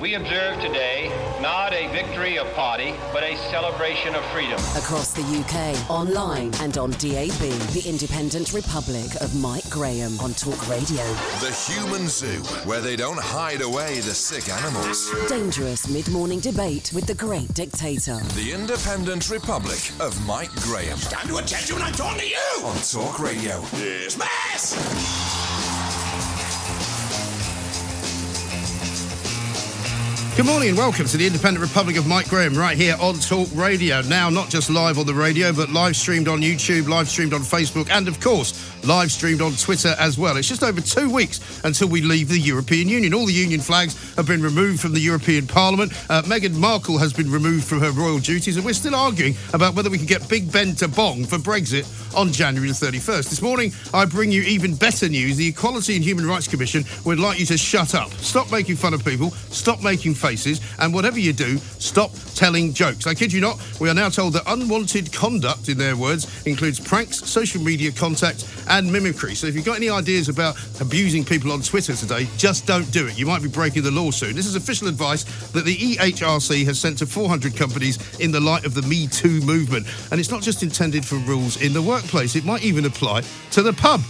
We observe today not a victory of party, but a celebration of freedom. Across the UK, online and on DAB, the Independent Republic of Mike Graham on Talk Radio. The Human Zoo, where they don't hide away the sick animals. Dangerous mid morning debate with the great dictator. The Independent Republic of Mike Graham. Stand to attention when I'm talking to you! On Talk Radio. Yes, mess! Good morning and welcome to the Independent Republic of Mike Graham right here on Talk Radio. Now, not just live on the radio, but live streamed on YouTube, live streamed on Facebook, and of course, live streamed on Twitter as well. It's just over two weeks until we leave the European Union. All the Union flags have been removed from the European Parliament. Uh, Meghan Markle has been removed from her royal duties, and we're still arguing about whether we can get Big Ben to bong for Brexit on January the 31st. This morning, I bring you even better news. The Equality and Human Rights Commission would like you to shut up. Stop making fun of people, stop making faces, and whatever you do, stop telling jokes. I kid you not, we are now told that unwanted conduct, in their words, includes pranks, social media contact, and mimicry. So if you've got any ideas about abusing people on Twitter today, just don't do it. You might be breaking the law soon. This is official advice that the EHRC has sent to 400 companies in the light of the Me Too movement. And it's not just intended for rules in the workplace, it might even apply to the pub.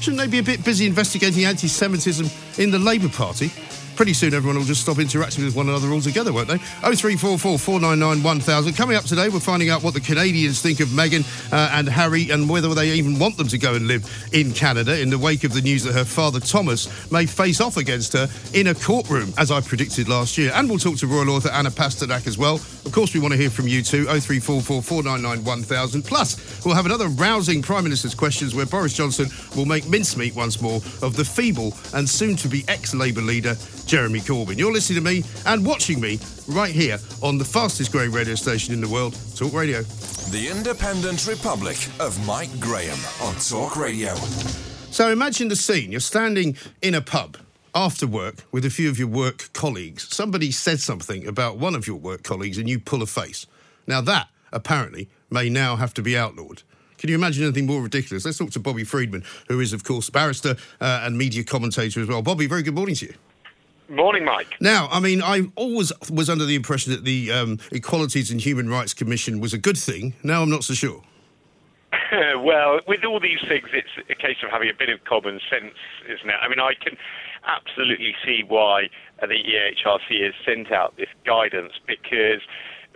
Shouldn't they be a bit busy investigating anti Semitism in the Labour Party? Pretty soon, everyone will just stop interacting with one another altogether, won't they? 0344 499 1000. Coming up today, we're finding out what the Canadians think of Meghan uh, and Harry and whether they even want them to go and live in Canada in the wake of the news that her father, Thomas, may face off against her in a courtroom, as I predicted last year. And we'll talk to royal author Anna Pasternak as well. Of course, we want to hear from you too. 0344 499 1000. Plus, we'll have another rousing Prime Minister's questions where Boris Johnson will make mincemeat once more of the feeble and soon to be ex Labour leader, Jeremy Corbyn. You're listening to me and watching me right here on the fastest growing radio station in the world, Talk Radio. The Independent Republic of Mike Graham on Talk Radio. So imagine the scene. You're standing in a pub after work with a few of your work colleagues. Somebody said something about one of your work colleagues and you pull a face. Now, that apparently may now have to be outlawed. Can you imagine anything more ridiculous? Let's talk to Bobby Friedman, who is, of course, barrister uh, and media commentator as well. Bobby, very good morning to you. Morning, Mike. Now, I mean, I always was under the impression that the um, Equalities and Human Rights Commission was a good thing. Now I'm not so sure. well, with all these things, it's a case of having a bit of common sense, isn't it? I mean, I can absolutely see why the EHRC has sent out this guidance because,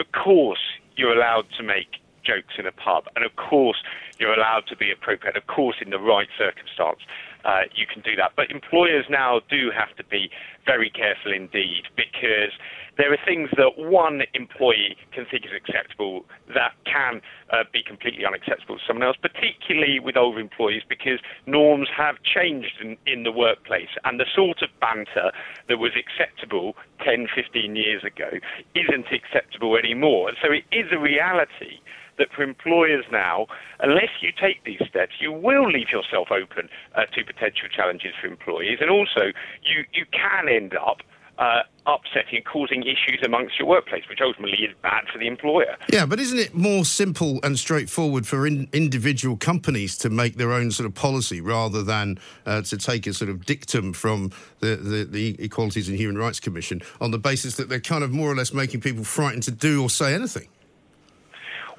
of course, you're allowed to make jokes in a pub, and of course, you're allowed to be appropriate. Of course, in the right circumstance, uh, you can do that. But employers now do have to be very careful indeed because there are things that one employee can think is acceptable that can uh, be completely unacceptable to someone else, particularly with older employees because norms have changed in, in the workplace and the sort of banter that was acceptable 10, 15 years ago isn't acceptable anymore. So it is a reality that for employers now, unless you take these steps, you will leave yourself open uh, to potential challenges for employees, and also you you can end up. Uh, upsetting and causing issues amongst your workplace, which ultimately is bad for the employer. Yeah, but isn't it more simple and straightforward for in, individual companies to make their own sort of policy rather than uh, to take a sort of dictum from the, the, the Equalities and Human Rights Commission on the basis that they're kind of more or less making people frightened to do or say anything?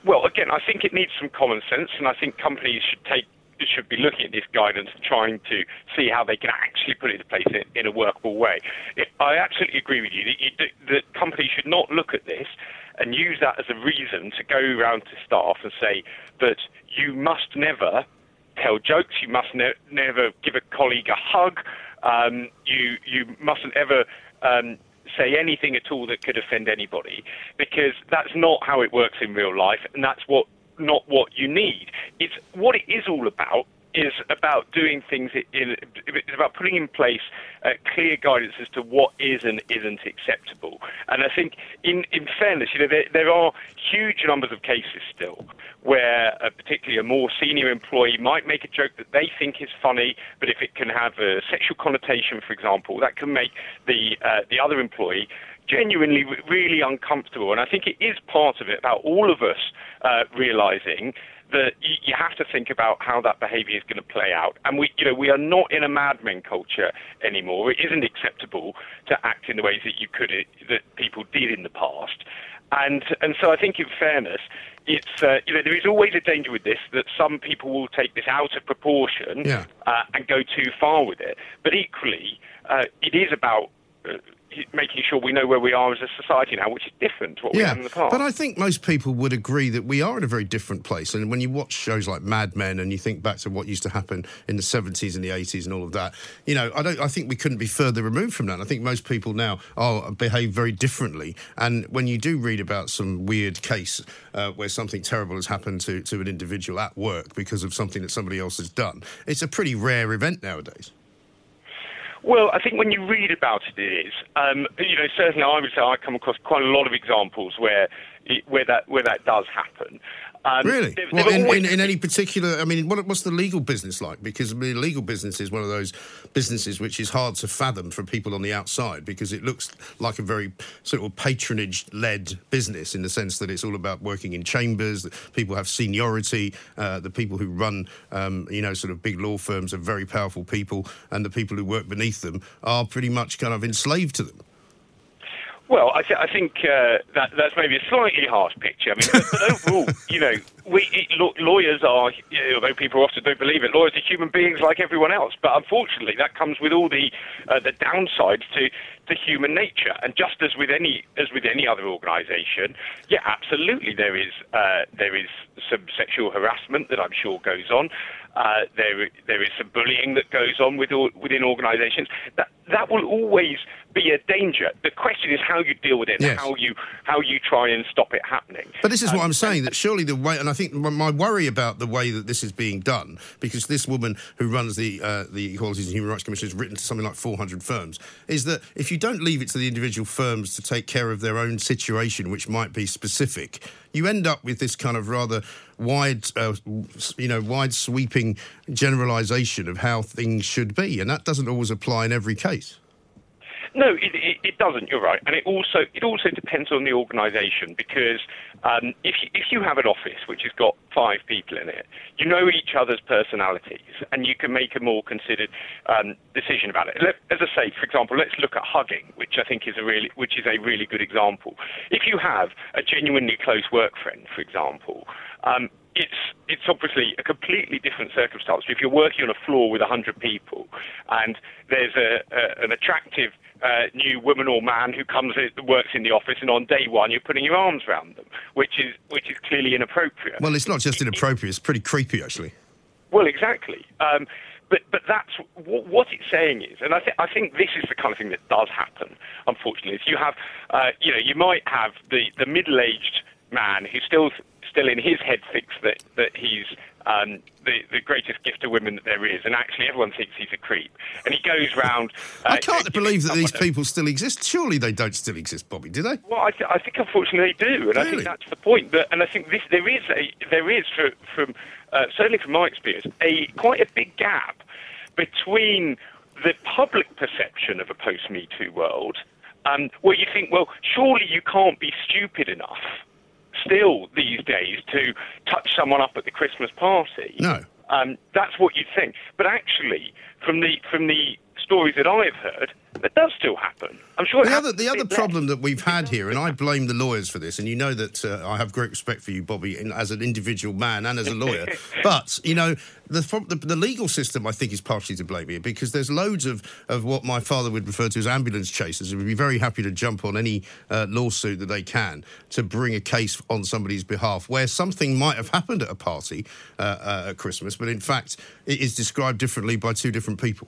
Well, again, I think it needs some common sense, and I think companies should take should be looking at this guidance trying to see how they can actually put it into place in, in a workable way. It, I absolutely agree with you that, you that companies should not look at this and use that as a reason to go around to staff and say that you must never tell jokes, you must ne- never give a colleague a hug, um, you you mustn't ever um, say anything at all that could offend anybody, because that's not how it works in real life, and that's what not what you need. It's what it is all about is about doing things in, it's about putting in place uh, clear guidance as to what is and isn't acceptable. And I think, in, in fairness, you know, there, there are huge numbers of cases still where uh, particularly a more senior employee might make a joke that they think is funny, but if it can have a sexual connotation, for example, that can make the uh, the other employee genuinely really uncomfortable. And I think it is part of it about all of us uh, realizing that you, you have to think about how that behaviour is going to play out. And we, you know, we are not in a Mad Men culture anymore. It isn't acceptable to act in the ways that you could that people did in the past. And and so I think, in fairness, it's uh, you know there is always a danger with this that some people will take this out of proportion Yeah. uh, and go too far with it. But equally, uh, it is about uh, making sure we know where we are as a society now, which is different to what we had in the past. but I think most people would agree that we are in a very different place. And when you watch shows like Mad Men and you think back to what used to happen in the 70s and the 80s and all of that, you know, I don't. I think we couldn't be further removed from that. I think most people now are behave very differently. And when you do read about some weird case uh, where something terrible has happened to, to an individual at work because of something that somebody else has done, it's a pretty rare event nowadays. Well, I think when you read about it, it is. Um, you know, certainly I would say I come across quite a lot of examples where where that where that does happen. Um, Really? there- Well, in, always- in, in any particular, I mean, what, what's the legal business like? Because I mean, legal business is one of those businesses which is hard to fathom for people on the outside because it looks like a very sort of patronage-led business in the sense that it's all about working in chambers. That people have seniority. Uh, the people who run, um, you know, sort of big law firms are very powerful people, and the people who work beneath them are pretty much kind of enslaved to them. Well, I, th- I think uh, that that's maybe a slightly harsh picture. I mean, but, but overall, you know, we it, law- lawyers are, you know, although people often don't believe it, lawyers are human beings like everyone else. But unfortunately, that comes with all the uh, the downsides to to human nature. And just as with any as with any other organisation, yeah, absolutely, there is uh, there is some sexual harassment that I'm sure goes on. Uh, there there is some bullying that goes on with, within organisations. That that will always be a danger. The question is how you deal with it, Yes. how you how you try and stop it happening. But this is what Um, I'm saying that surely the way, and I think my- my worry about the way that this is being done, because this woman who runs the uh, the Equalities and Human Rights Commission has written to something like 400 firms, is that if you don't leave it to the individual firms to take care of their own situation, which might be specific, you end up with this kind of rather wide, uh, you know, wide sweeping generalisation of how things should be, and that doesn't always apply in every case. No, it, it, it doesn't. You're right, and it also it also depends on the organisation because um, if you, if you have an office which has got five people in it, you know each other's personalities, and you can make a more considered um, decision about it. Let, as I say, for example, let's look at hugging, which I think is a really which is a really good example. If you have a genuinely close work friend, for example. Um, it's it's obviously a completely different circumstance. If you're working on a floor with 100 people and there's a, a an attractive uh, new woman or man who comes in, works in the office, and on day one you're putting your arms around them, which is which is clearly inappropriate. Well, it's not just inappropriate; it's pretty creepy, actually. Well, exactly. Um, but but that's what, what it's saying is, and I, th- I think this is the kind of thing that does happen. Unfortunately, if you have, uh, you know, you might have the, the middle-aged man who still still in his head thinks that that he's um, the the greatest gift to women that there is, and actually everyone thinks he's a creep, and he goes round. Uh, I can't believe that these people still exist. Surely they don't still exist, Bobby, do they? well, I, th- I think unfortunately they do, and I think that's the point. But and I think this there is a there is for, from uh, certainly from my experience a quite a big gap between the public perception of a post Me Too world, um, where you think, well, surely you can't be stupid enough still these days to touch someone up at the Christmas party. No. Um, that's what you'd think. But actually, from the from the stories that I've heard, that does still happen. I'm sure. The other, the other less. problem that we've had here, and I blame the lawyers for this, and you know that uh, I have great respect for you, Bobby, in, as an individual man and as a lawyer. but you know, the, the the legal system, I think, is partially to blame here because there's loads of, of what my father would refer to as ambulance chasers who would be very happy to jump on any uh, lawsuit that they can to bring a case on somebody's behalf where something might have happened at a party uh, uh, at Christmas, but in fact it is described differently by two different people.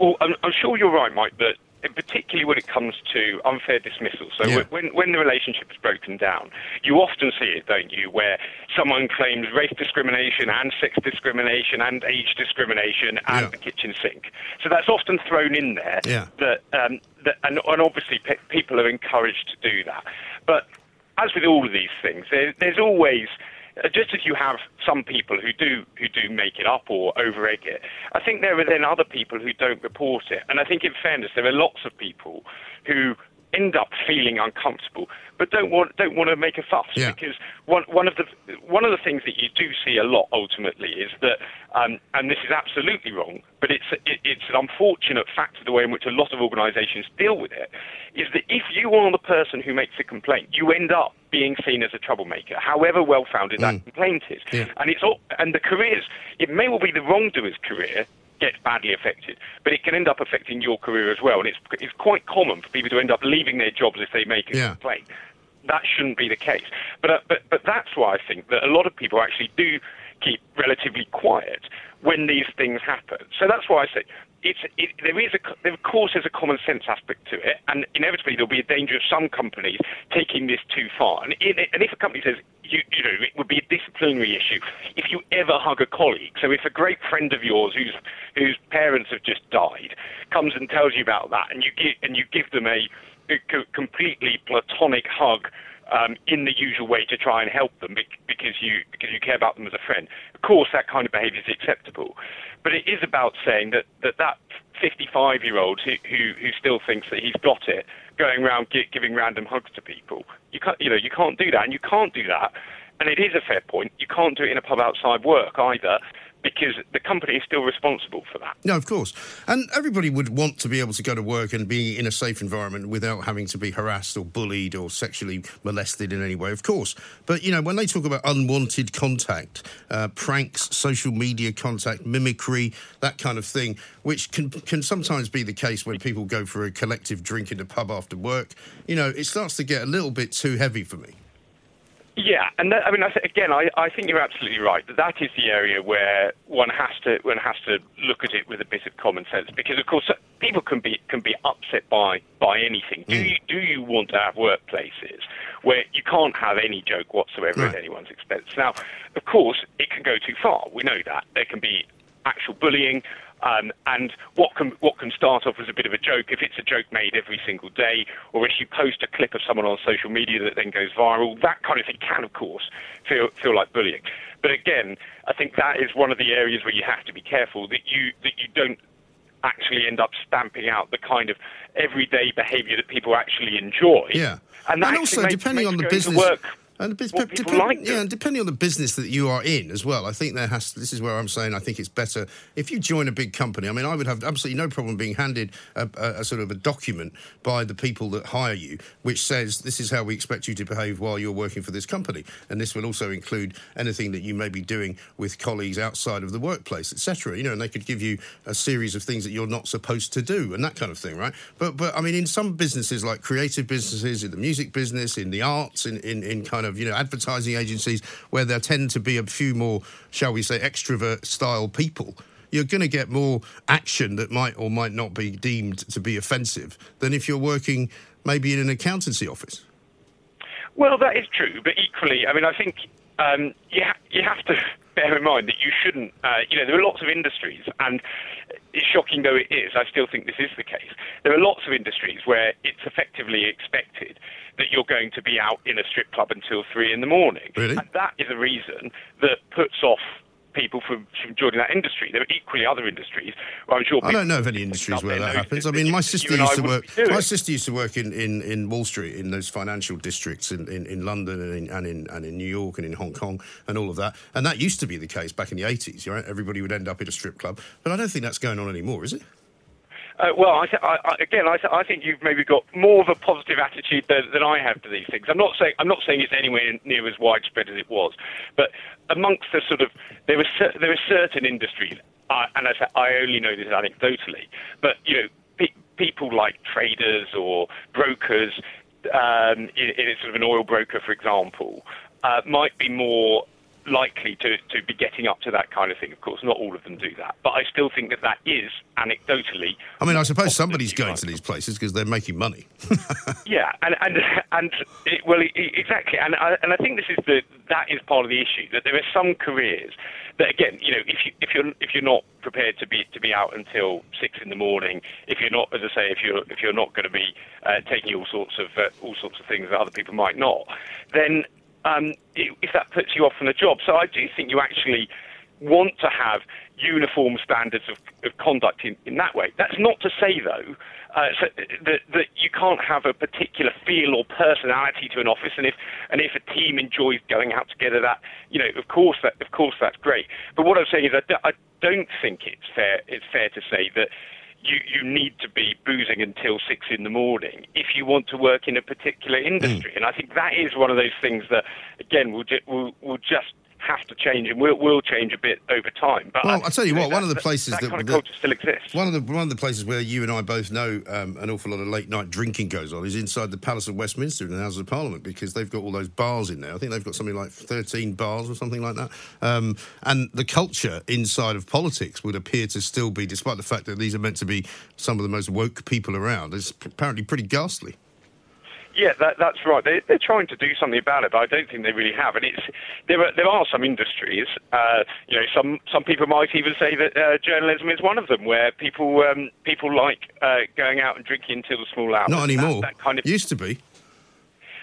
Well, I'm, I'm sure you're right, Mike, but particularly when it comes to unfair dismissal. So Yeah. when, when the relationship is broken down, you often see it, don't you, where someone claims race discrimination and sex discrimination and age discrimination and Yeah. the kitchen sink. So that's often thrown in there. Yeah. That, um, that and, and obviously pe- people are encouraged to do that. But as with all of these things, there, there's always Uh, just as you have some people who do who do make it up or over egg it, I think there are then other people who don't report it. And I think, in fairness, there are lots of people who end up feeling uncomfortable, but don't want don't want to make a fuss Yeah. because one one of the one of the things that you do see a lot ultimately is that, um, and this is absolutely wrong, but it's it, it's an unfortunate fact of the way in which a lot of organisations deal with it, is that if you are the person who makes a complaint, you end up being seen as a troublemaker, however well founded that complaint is, Yeah. and it's all, and the careers it may well be the wrongdoer's career gets badly affected, but it can end up affecting your career as well. And it's it's quite common for people to end up leaving their jobs if they make a Yeah. complaint. That shouldn't be the case. But uh, but but that's why I think that a lot of people actually do keep relatively quiet when these things happen. So that's why I say it's it, there is a of course there's a common sense aspect to it, and inevitably there'll be a danger of some companies taking this too far. And, it, and if a company says you you know it would be a disciplinary issue if you ever hug a colleague. So if a great friend of yours whose whose parents have just died comes and tells you about that, and you give and you give them a, a co- completely platonic hug um, in the usual way to try and help them bec- because you because you care about them as a friend. Of course, that kind of behaviour is acceptable, but it is about saying that that, that 55 year old who, who who still thinks that he's got it, going around gi- giving random hugs to people, you can't you know you can't do that, and you can't do that. And it is a fair point. You can't do it in a pub outside work either, because the company is still responsible for that. No, of course. And everybody would want to be able to go to work and be in a safe environment without having to be harassed or bullied or sexually molested in any way, of course. But, you know, when they talk about unwanted contact, uh, pranks, social media contact, mimicry, that kind of thing, which can, can sometimes be the case when people go for a collective drink in the pub after work, you know, it starts to get a little bit too heavy for me. Yeah, and that, I mean, I th- again, I, I think you're absolutely right. That that is the area where one has to one has to look at it with a bit of common sense, because of course people can be can be upset by by anything. Do mm. you do you want to have workplaces where you can't have any joke whatsoever Right. at anyone's expense? Now, of course, it can go too far. We know that there can be actual bullying. Um, and what can what can start off as a bit of a joke, if it's a joke made every single day, or if you post a clip of someone on social media that then goes viral, that kind of thing can, of course, feel feel like bullying. But again, I think that is one of the areas where you have to be careful that you that you don't actually end up stamping out the kind of everyday behaviour that people actually enjoy. Yeah. and, And also, depending makes on the business- work And the bus- what dep- depend- like yeah, and depending on the business that you are in as well, I think there has. This is where I'm saying I think it's better if you join a big company. I mean, I would have absolutely no problem being handed a, a, a sort of a document by the people that hire you, which says this is how we expect you to behave while you're working for this company, and this will also include anything that you may be doing with colleagues outside of the workplace, etc. You know, and they could give you a series of things that you're not supposed to do and that kind of thing, right? But but I mean, in some businesses like creative businesses, in the music business, in the arts, in in, in kind of you know advertising agencies where there tend to be a few more, shall we say, extrovert style people. You're going to get more action that might or might not be deemed to be offensive than if you're working maybe in an accountancy office. Well, that is true, but equally, I mean, I think um, you, ha- you have to bear in mind that you shouldn't, uh, you know, there are lots of industries, and shocking though it is, I still think this is the case. There are lots of industries where it's effectively expected that you're going to be out in a strip club until three in the morning. Really? And that is a reason that puts off people from, from joining that industry. There are equally other industries where I'm sure I don't know of any industries where that happens. I mean, my sister used to work. My sister used to work in, in, in Wall Street in those financial districts in, in, in London and in, and in and in New York and in Hong Kong and all of that. And that used to be the case back in the eighties. Right, everybody would end up in a strip club. But I don't think that's going on anymore, is it? Uh, well, I th- I, I, again, I, th- I think you've maybe got more of a positive attitude than, than I have to these things. I'm not saying I'm not saying it's anywhere near as widespread as it was, but amongst the sort of there are cer- there are certain industries, uh, and I I only know this anecdotally, but you know, pe- people like traders or brokers, um, in, in sort of an oil broker, for example, uh, might be more likely to, to be getting up to that kind of thing. Of course, not all of them do that, but I still think that that is anecdotally. I mean, I suppose somebody's going to these places because they're making money. Yeah, and and and it, well, e- exactly, and I, and I think this is the that is part of the issue that there are some careers that again, you know, if you if you're if you're not prepared to be to be out until six in the morning, if you're not, as I say, if you're if you're not going to be uh, taking all sorts of uh, all sorts of things that other people might not, then um, if that puts you off from the job, so I do think you actually want to have uniform standards of, of conduct in, in that way. That's not to say, though, uh, so that, that you can't have a particular feel or personality to an office, and if and if a team enjoys going out together, that you know, of course that of course that's great. But what I'm saying is, I don't think it's fair. It's fair to say that you, you need to be boozing until six in the morning if you want to work in a particular industry. Mm. And I think that is one of those things that, again, will, ju- will, will just have to change and will, will change a bit over time. But well, I, will tell you what, one of the places that, that, kind of culture still exists. One of the one of the places where you and I both know um, an awful lot of late night drinking goes on is inside the Palace of Westminster in the House of Parliament because they've got all those bars in there. I think they've got something like thirteen bars or something like that. Um, and the culture inside of politics would appear to still be, despite the fact that these are meant to be some of the most woke people around, is apparently pretty ghastly. Yeah, that, that's right. They, they're trying to do something about it, but I don't think they really have. And it's there are there are some industries. Uh, you know, some some people might even say that uh, journalism is one of them, where people um, people like uh, going out and drinking until the small hours. Not anymore. That, that kind of used to be.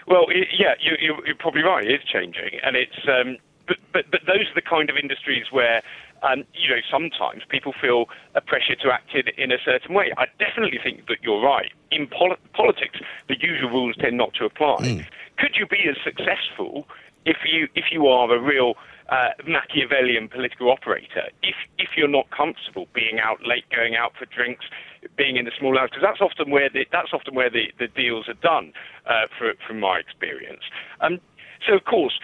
Well, it, yeah, you, are probably right. It is changing, and it's. Um, but, but but those are the kind of industries where um, you know, sometimes people feel a pressure to act in, in a certain way. I definitely think that you're right. In poli- politics, the usual rules tend not to apply. Mm. Could you be as successful if you if you are a real uh, Machiavellian political operator if if you're not comfortable being out late, going out for drinks, being in the small hours, Because that's often where the, that's often where the, the deals are done, uh, for, from my experience. Um, so of course,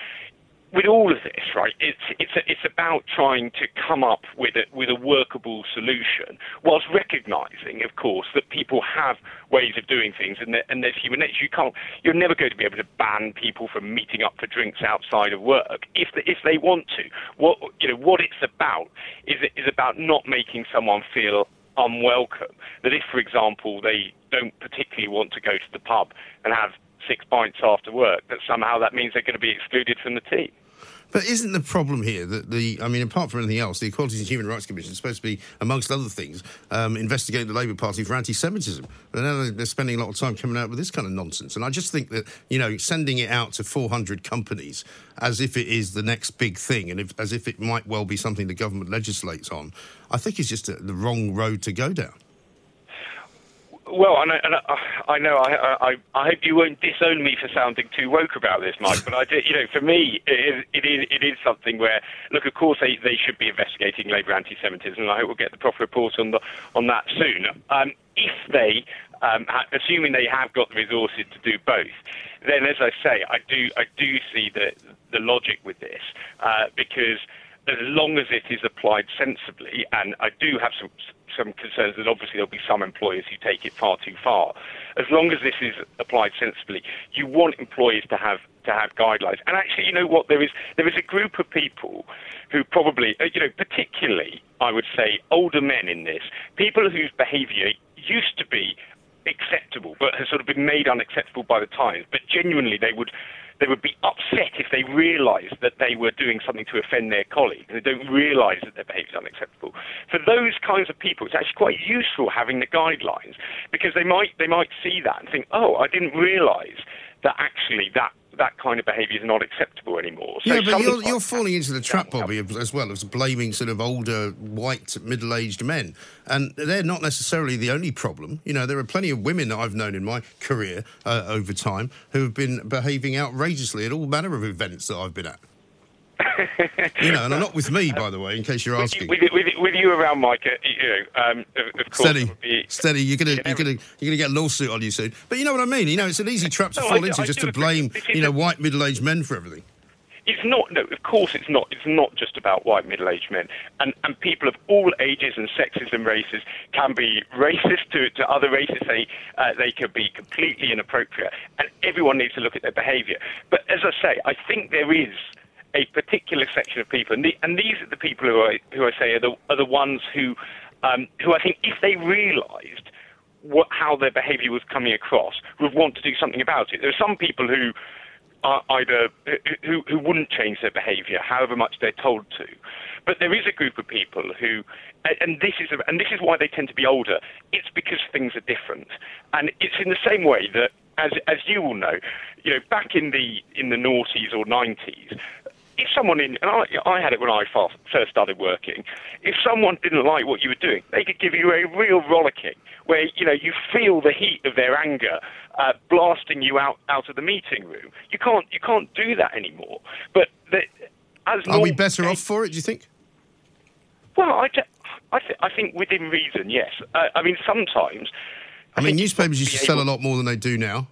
with all of this, right, it's it's it's about trying to come up with a with a workable solution, whilst recognising, of course, that people have ways of doing things, and and there's human nature. You can't, you're never going to be able to ban people from meeting up for drinks outside of work if the, if they want to. What you know, what it's about is is about not making someone feel unwelcome. That if, for example, they don't particularly want to go to the pub and have six pints after work, that somehow that means they're going to be excluded from the team. But isn't the problem here that the, I mean, apart from anything else, the Equality and Human Rights Commission is supposed to be, amongst other things, um, investigating the Labour Party for anti Semitism. But now they're spending a lot of time coming out with this kind of nonsense. And I just think that, you know, sending it out to 400 companies as if it is the next big thing and if, as if it might well be something the government legislates on, I think is just a, the wrong road to go down. Well, and I, and I, know I, I, I hope you won't disown me for sounding too woke about this, Mike. But I, you know, for me, it it is, it is something where, look, of course they, they should be investigating Labour anti-Semitism, and I hope we'll get the proper report on the on that soon. Um, if they, um, assuming they have got the resources to do both, then, as I say, I do I do see the the logic with this uh, because as long as it is applied sensibly, and I do have some some concerns that obviously there'll be some employers who take it far too far. As long as this is applied sensibly, you want employers to have to have guidelines. And actually, you know what? There is there is a group of people who probably, uh, you know, particularly I would say older men in this, people whose behaviour used to be acceptable, but has sort of been made unacceptable by the times. But genuinely, they would they would be upset if they realised that they were doing something to offend their colleagues. They don't realise that their behaviour is unacceptable. For those kinds of people, it's actually quite useful having the guidelines because they might they might see that and think, oh, I didn't realise that actually that that kind of behaviour is not acceptable anymore. So yeah, but you're, you're falling into the trap, Bobby, as well as blaming sort of older, white, middle-aged men, and they're not necessarily the only problem. You know, there are plenty of women that I've known in my career uh, over time who have been behaving outrageously at all manner of events that I've been at you know, and not with me, by the way, in case you're asking. With you, with, you, with you around, Mike, uh, you know, um, of, of, course. Steady, be, steady. You're gonna, you're gonna, you're gonna get a lawsuit on you soon. But you know what I mean. You know, it's an easy trap to no, fall I, into, I just to blame, you know, white middle-aged men for everything. It's not. No, of course it's not. It's not just about white middle-aged men, and and people of all ages and sexes and races can be racist to to other races. They uh, they can be completely inappropriate, and everyone needs to look at their behaviour. But as I say, I think there is a particular section of people, and, the, and these are the people who I, who I say are the, are the ones who, um, who I think if they realised what, how their behaviour was coming across, would want to do something about it. There are some people who are either who, who wouldn't change their behaviour, however much they're told to. But there is a group of people who, and this is and this is why they tend to be older. It's because things are different, and it's in the same way that, as as you will know, you know, back in the in the noughties or nineties, if someone in, and I, I had it when I first started working, if someone didn't like what you were doing, they could give you a real rollicking where, you know, you feel the heat of their anger uh, blasting you out, out of the meeting room. You can't, you can't do that anymore. But the, as Are we better off for it, do you think? Well, I, I, th- I think within reason, yes. Uh, I mean, sometimes. I mean, newspapers used to sell a lot more than they do now.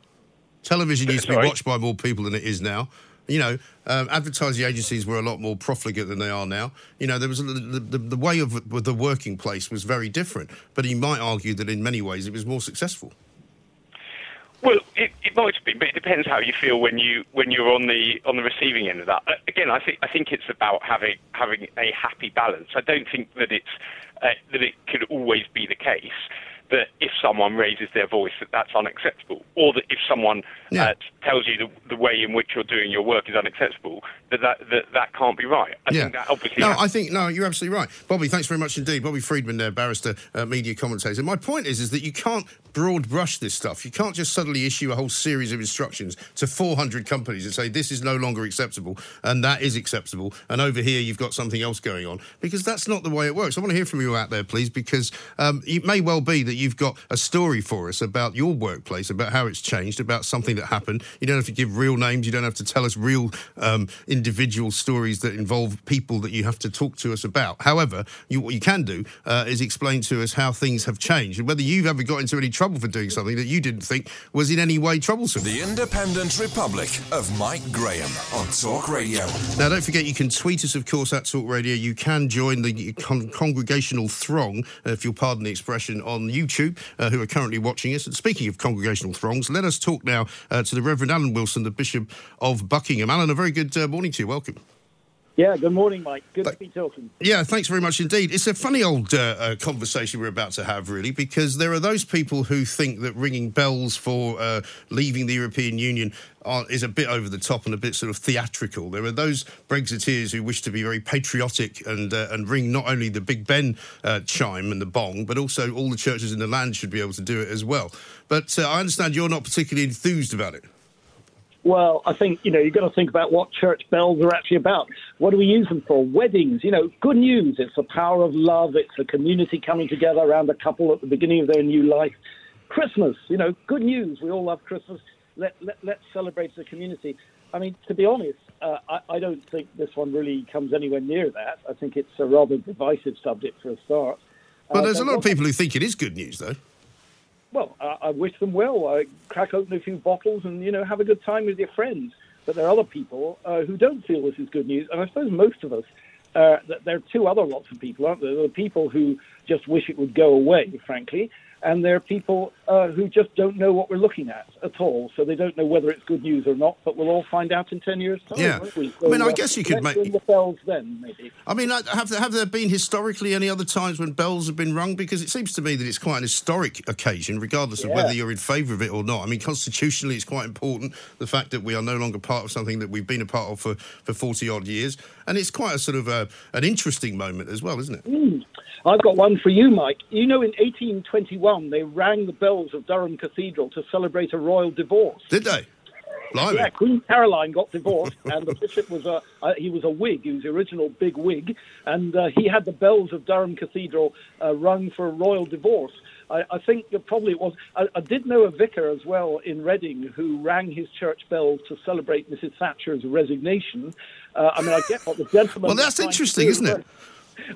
Television used to be watched by more people than it is now. You know, um, advertising agencies were a lot more profligate than they are now. You know, there was the, the, the way of the working place was very different. But he might argue that in many ways it was more successful. Well, it, it might be, but it depends how you feel when you when you're on the on the receiving end of that. Uh, again, I think I think it's about having having a happy balance. I don't think that it's uh, that it could always be the case that if someone raises their voice that that's unacceptable, or that if someone Yeah. uh, tells you the, the way in which you're doing your work is unacceptable, that that that, that can't be right. I think that obviously. No, has- I think no. You're absolutely right, Bobby. Thanks very much indeed, Bobby Friedman, there, barrister, uh, media commentator. My point is, is that you can't broad brush this stuff. You can't just suddenly issue a whole series of instructions to 400 companies and say this is no longer acceptable and that is acceptable, and over here you've got something else going on because that's not the way it works. I want to hear from you out there, please, because um, it may well be that you've got a story for us about your workplace, about how it's changed, about something that happened. You don't have to give real names. You don't have to tell us real um, individual stories that involve people that you have to talk to us about. However, you, what you can do uh, is explain to us how things have changed and whether you've ever got into any trouble for doing something that you didn't think was in any way troublesome. The Independent Republic of Mike Graham on Talk Radio. Now, don't forget, you can tweet us, of course, at Talk Radio. You can join the con- congregational throng, uh, if you'll pardon the expression, on YouTube, uh, who are currently watching us. And speaking of congregational throngs, let us talk now uh, to the Reverend Alan Wilson, the Bishop of Buckingham. Alan, a very good uh, morning to you. Welcome. Yeah, good morning, Mike. Good to be talking. Yeah, thanks very much indeed. It's a funny old uh, uh, conversation we're about to have, really, because there are those people who think that ringing bells for uh, leaving the European Union are, is a bit over the top and a bit sort of theatrical. There are those Brexiteers who wish to be very patriotic and uh, and ring not only the Big Ben uh, chime and the bong, but also all the churches in the land should be able to do it as well. But uh, I understand you're not particularly enthused about it. Well, I think, you know, you've got to think about what church bells are actually about. What do we use them for? Weddings, you know, good news. It's the power of love. It's the community coming together around a couple at the beginning of their new life. Christmas, you know, good news. We all love Christmas. Let, let, let's celebrate the community. I mean, to be honest, uh, I, I don't think this one really comes anywhere near that. I think it's a rather divisive subject for a start. But Uh, there's a lot of people who think it is good news, though. Well, I, I wish them well. I crack open a few bottles and you know have a good time with your friends. But there are other people uh, who don't feel this is good news, and I suppose most of us. Uh, there are two other lots of people, aren't there? There are people who just wish it would go away, frankly, and there are people uh, who just don't know what we're looking at at all. So they don't know whether it's good news or not. But we'll all find out in ten years' time. Yeah. won't we? I mean, I uh, guess you could make- the bells then, maybe. I mean, have there, have there been historically any other times when bells have been rung? Because it seems to me that it's quite an historic occasion, regardless of Yeah. whether you're in favour of it or not. I mean, constitutionally, it's quite important the fact that we are no longer part of something that we've been a part of for, for 40 odd years. And it's quite a sort of a, an interesting moment as well, isn't it? I've got one for you, Mike. You know, in 1821, they rang the bells of Durham Cathedral to celebrate a royal divorce. Did they? Blimey. Yeah, Queen Caroline got divorced, and the bishop was a uh, he was a Whig. He was the original big Whig, and uh, he had the bells of Durham Cathedral uh, rung for a royal divorce. I, I think that probably it was. I, I did know a vicar as well in Reading who rang his church bells to celebrate Mrs. Thatcher's resignation. Uh, I mean, I get what the gentleman. Well, that's interesting, isn't it?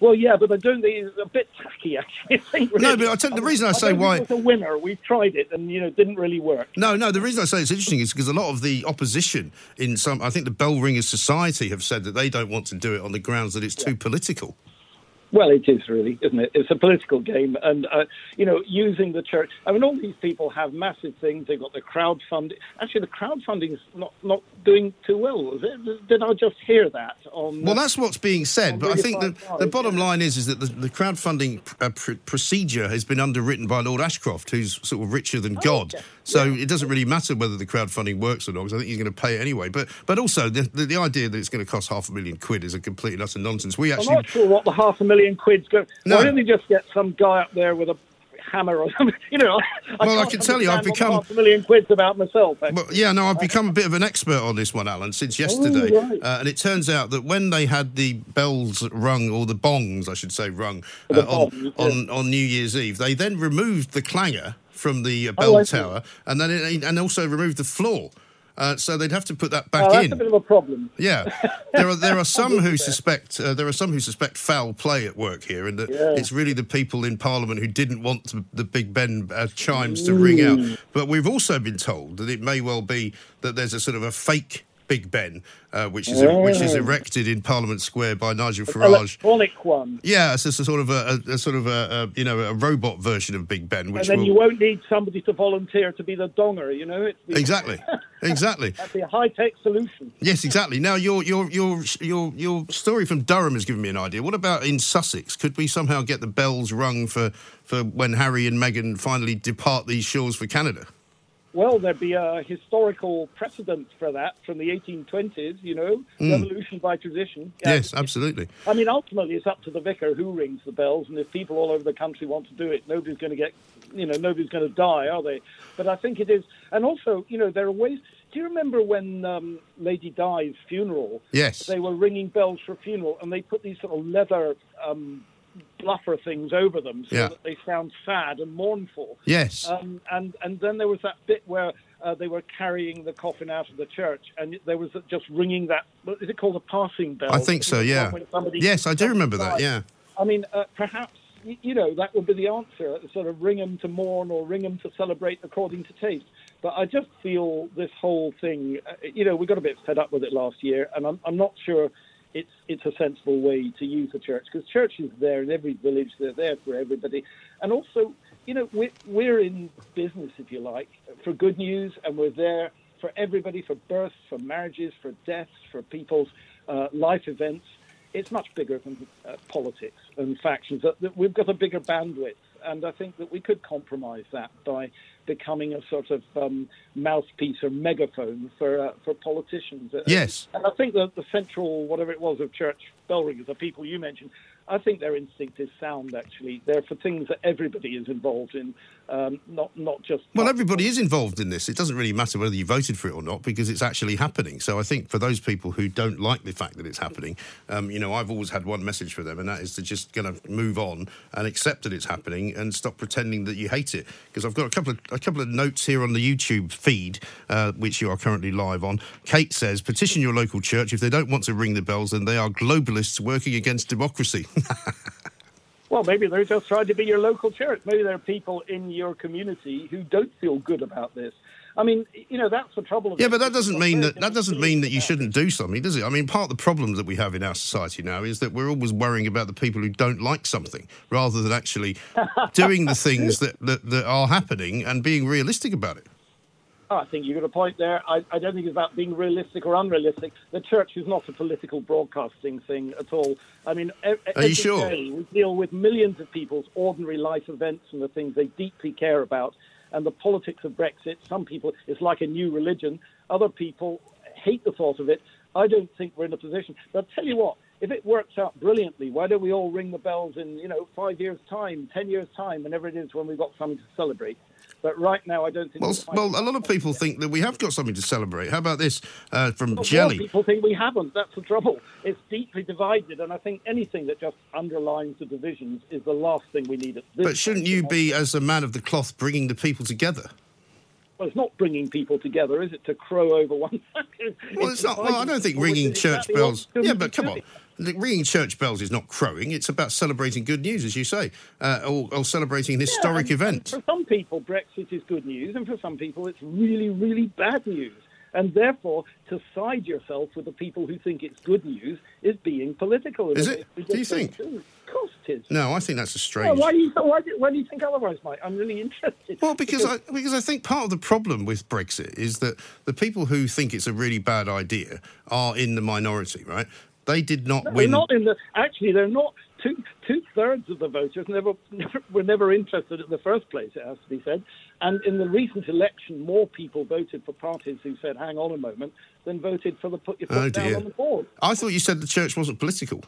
Well, yeah, but I don't think it's a bit tacky, actually. I think, No, but I'll tell the reason I say don't why- It was a winner. We tried it, and you know, it didn't really work. No, no. The reason I say it's interesting is because a lot of the opposition in some, I think the Bell Ringers Society have said that they don't want to do it on the grounds that it's too political. Well, it is really, isn't it? It's a political game, and uh, you know, using the church. I mean, all these people have massive things. They've got the crowdfunding. Actually, the crowdfunding's not not doing too well. Did I just hear that on? Well, that's what's being said, but I think the, the bottom line is is that the, the crowdfunding uh, pr- procedure has been underwritten by Lord Ashcroft, who's sort of richer than God. Oh, okay. So it doesn't really matter whether the crowdfunding works or not, because I think he's going to pay it anyway. But but also the, the, the idea that it's going to cost half a million quid is a complete and utter nonsense. We actually I'm not sure what the half a million quid's going. No. Why don't they just get some guy up there with a hammer or something. You know, I Well, I can't tell you, I've become- half a million quid's about myself. actually. Well, yeah, no, I've become a bit of an expert on this one, Alan, since yesterday. Oh, right. uh, and it turns out that when they had the bells rung, or the bongs, I should say, rung uh, on, bongs, on, on New Year's Eve, they then removed the clanger from the uh, Oh, bell I tower, and then it, and also removed the floor. Uh, so they'd have to put that back Oh, that's in. a bit of a problem. Yeah, there are there are some who suspect uh, there are some who suspect foul play at work here, and that Yeah. it's really the people in Parliament who didn't want to, the Big Ben uh, chimes to ring out. But we've also been told that it may well be that there's a sort of a fake Big Ben, uh, which is which is erected in Parliament Square by Nigel Farage. Electronic one. Yeah, it's just a sort of a, a, sort of a, a you know a robot version of Big Ben, which and then will you won't need somebody to volunteer to be the donger, you know? It's the, exactly exactly. That'd be a high tech solution. Yes, exactly. Now, your your your your your story from Durham has given me an idea. What about in Sussex? Could we somehow get the bells rung for for when Harry and Meghan finally depart these shores for Canada? Well, there'd be a historical precedent for that from the 1820s, you know, revolution by tradition. Yeah. Yes, absolutely. I mean, ultimately, it's up to the vicar who rings the bells, and if people all over the country want to do it, nobody's going to get, you know, nobody's going to die, are they? But I think it is, and also, you know, there are ways. Do you remember when um, Lady Di's funeral? Yes. They were ringing bells for a funeral, and they put these sort of leather um, bluffer things over them so Yeah. that they sound sad and mournful. Yes. Um, and and then there was that bit where uh, they were carrying the coffin out of the church, and there was just ringing that. Is it called a passing bell? I think so. Yeah. when somebody Yes, I do remember that. Yeah. I mean, uh, perhaps you know that would be the answer. Sort of ring them to mourn or ring them to celebrate according to taste. But I just feel this whole thing. Uh, you know, we got a bit fed up with it last year, and I'm, I'm not sure it's it's a sensible way to use the church because churches are there in every village. They're there for everybody, and also, you know, we're we're in business, if you like, for good news, and we're there for everybody, for births, for marriages, for deaths, for people's uh, life events it's much bigger than uh, politics and factions. That, we've got a bigger bandwidth, and I think that we could compromise that by becoming a sort of um, mouthpiece or megaphone for uh, for politicians. Uh, Yes. and I think that the central, whatever it was, of church bell ringers, the people you mentioned, I think their instinct is sound. Actually, they're for things that everybody is involved in, um, not not just. Well, everybody is involved in this. It doesn't really matter whether you voted for it or not because it's actually happening. So I think for those people who don't like the fact that it's happening, um, you know, I've always had one message for them, and that is to just kind of move on and accept that it's happening and stop pretending that you hate it. Because I've got a couple of a couple of notes here on the YouTube feed, uh, which you are currently live on. Kate says, "Petition your local church if they don't want to ring the bells, then they are globalists working against democracy." Well, maybe they're just trying to be your local church. Maybe there are people in your community who don't feel good about this. I mean, you know, that's the trouble. Of Yeah, but that doesn't mean that that doesn't mean that you shouldn't do something, does it? I mean, part of the problem that we have in our society now is that we're always worrying about the people who don't like something rather than actually doing the things that, that, that are happening and being realistic about it. I think you've got a point there. I, I don't think it's about being realistic or unrealistic. The church is not a political broadcasting thing at all. I mean, every sure? day we deal with millions of people's ordinary life events and the things they deeply care about. And the politics of Brexit, some people, it's like a new religion. Other people hate the thought of it. I don't think we're in a position. But I'll tell you what, if it works out brilliantly, why don't we all ring the bells in, you know, five years' time, ten years' time, whenever it is when we've got something to celebrate? But right now, I don't think. Well, well, a lot of people think that we have got something to celebrate. How about this uh, from Well, Jelly? People think we haven't. That's the trouble. It's deeply divided, and I think anything that just underlines the divisions is the last thing we need at this. But shouldn't you be, as a man of the cloth, bringing the people together? Well, it's not bringing people together, is it? To crow over one. Well, it's not. Well, I don't think ringing church bells. Yeah, but come on. The- Ringing church bells is not crowing. It's about celebrating good news, as you say, uh, or, or celebrating an historic event. For some people, Brexit is good news, and for some people, it's really, really bad news. And therefore, to side yourself with the people who think it's good news is being political. Is it? Do you think? Of course it is. No, I think that's a Well, strange. why, do you, why, do, why do you think otherwise, Mike? I'm really interested. Well, because I because I think part of the problem with Brexit is that the people who think it's a really bad idea are in the minority, right? They did not They're win. not in the. Actually, they're not. Two two thirds of the voters never, never were never interested in the first place. It has to be said. And in the recent election, more people voted for parties who said, "Hang on a moment," than voted for the put your foot Oh, down on the board. I thought you said the church wasn't political.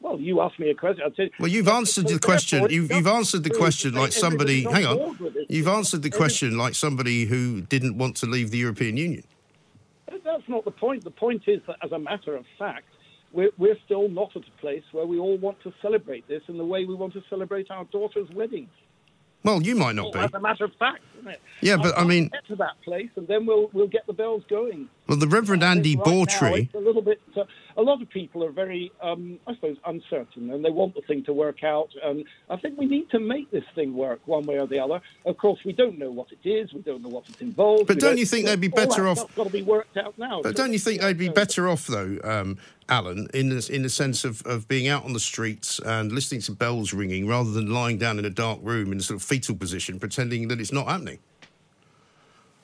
Well, you asked me a question. Say, Well, you've answered the question. You've, you've answered the question like somebody. Hang on on. board with it. You've answered the question like somebody who didn't want to leave the European Union. That's not the point. The point is that, as a matter of fact, we're, we're still not at a place where we all want to celebrate this in the way we want to celebrate our daughter's wedding. Well, you might not be. As a matter of fact, isn't it? Yeah, but, I mean- get to that place, and then we'll we'll get the bells going. Well, the Reverend Andy right now it's a little bit. Uh, a lot of people are very, um, I suppose, uncertain, and they want the thing to work out. And I think we need to make this thing work one way or the other. Of course, we don't know what it is. We don't know what it's involved. But don't you think they'd be better off- Got to be worked out now. But So- don't you think they'd be better off, though, um, Alan, in the, in the sense of, of being out on the streets and listening to bells ringing rather than lying down in a dark room in a sort of fetal position pretending that it's not happening?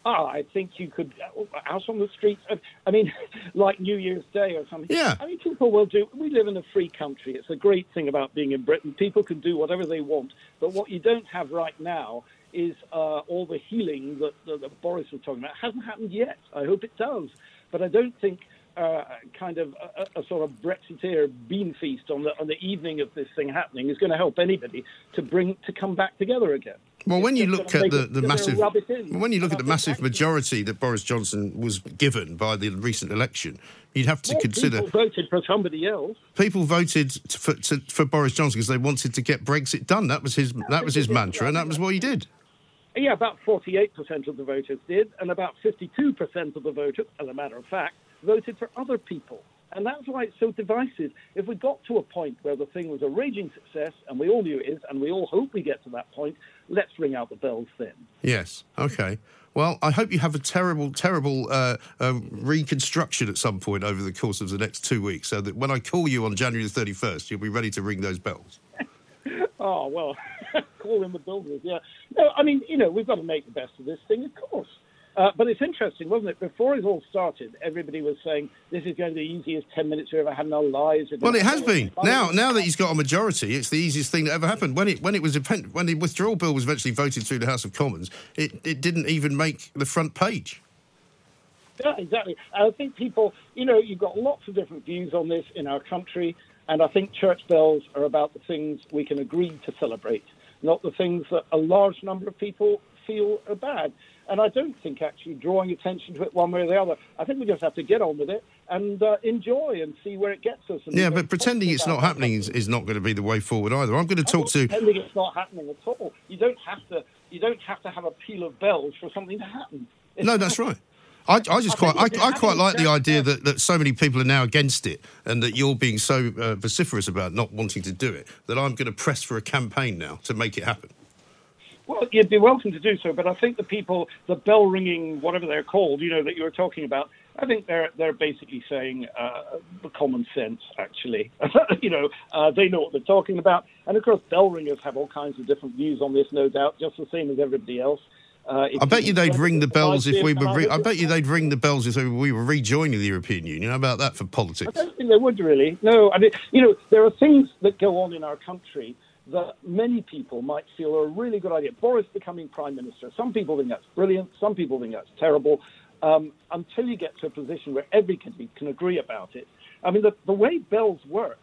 Ah, I think you could uh, out on the streets. I mean, like New Year's Day or something. Yeah. I mean, people will do. We live in a free country. It's a great thing about being in Britain. People can do whatever they want. But what you don't have right now is uh, all the healing that, that, that Boris was talking about. It hasn't happened yet. I hope it does. But I don't think uh, kind of a, a sort of Brexiteer bean feast on the on the evening of this thing happening is going to help anybody to bring to come back together again. Well, when you look at the, the massive, when you look at the And I think massive majority that Boris Johnson was given by the recent election, you'd have to Well, consider people voted for somebody else. people voted for, to, for Boris Johnson because they wanted to get Brexit done. That was his that was his mantra, and that was what he did. Yeah, about 48% of the voters did, and about 52% of the voters, as a matter of fact, voted for other people. And that's why it's so divisive. If we got to a point where the thing was a raging success, and we all knew it is, and we all hope we get to that point, let's ring out the bells then. Yes. Okay. Well, I hope you have a terrible, terrible uh, uh, reconstruction at some point over the course of the next two weeks, so that when I call you on January the thirty-first, you'll be ready to ring those bells. Oh, well, call in the builders, yeah. No, I mean, you know, we've got to make the best of this thing, of course. Uh, but it's interesting, wasn't it? Before it all started, everybody was saying this is going to be the easiest 10 minutes we've ever had in our lives. Well, it has been. Now, now that he's got a majority, it's the easiest thing that ever happened. When it when it was when the withdrawal bill was eventually voted through the House of Commons, it, it didn't even make the front page. Yeah, exactly. I think people, you know, you've got lots of different views on this in our country, and I think church bells are about the things we can agree to celebrate, not the things that a large number of people feel bad. And I don't think actually drawing attention to it one way or the other. I think we just have to get on with it and uh, enjoy and see where it gets us. And Yeah, but pretending it's not happening is, is not going to be the way forward either. I'm going to talk to. pretending it's not happening at all. You don't have to. You don't have to have a peal of bells for something to happen. It's No, that's right. I, I just quite, I, I quite like the idea that, that so many people are now against it, and that you're being so uh, vociferous about not wanting to do it. That I'm going to press for a campaign now to make it happen. Well, you'd be welcome to do so, but I think the people, the bell ringing, whatever they're called, you know, that you were talking about, I think they're they're basically saying uh, the common sense. Actually, you know, uh, they know what they're talking about, and of course, bell ringers have all kinds of different views on this, no doubt, just the same as everybody else. Uh, I bet you they'd ring the bells if we were. Re- I I bet you they'd ring the bells if we were rejoining the European Union. How about that for politics? I don't think they would really. No, I mean, you know, there are things that go on in our country that many people might feel are a really good idea. Boris becoming prime minister. Some people think that's brilliant. Some people think that's terrible. Um, until you get to a position where everybody can agree about it. I mean, the, the way bells work.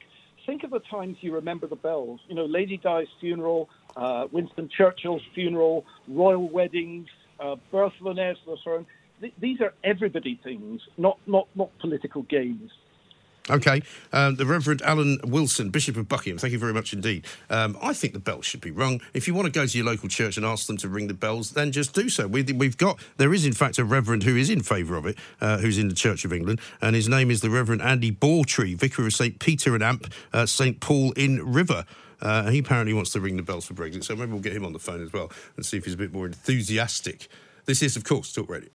Think of the times you remember the bells. You know, Lady Di's funeral, uh, Winston Churchill's funeral, royal weddings, uh, birth of an heir to the throne. Th- these are everybody things, not not not political games. Okay, um, the Reverend Alan Wilson, Bishop of Buckingham. Thank you very much indeed. Um, I think the bells should be rung. If you want to go to your local church and ask them to ring the bells, then just do so. We, we've got there is in fact a Reverend who is in favour of it, uh, who's in the Church of England, and his name is the Reverend Andy Bawtree, Vicar of St Peter and Amp, uh, St Paul in River. Uh, he apparently wants to ring the bells for Brexit, so maybe we'll get him on the phone as well and see if he's a bit more enthusiastic. This is, of course, Talk Radio.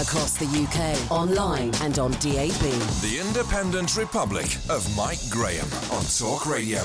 across the UK, online and on DAB. The Independent Republic of Mike Graham on Talk Radio.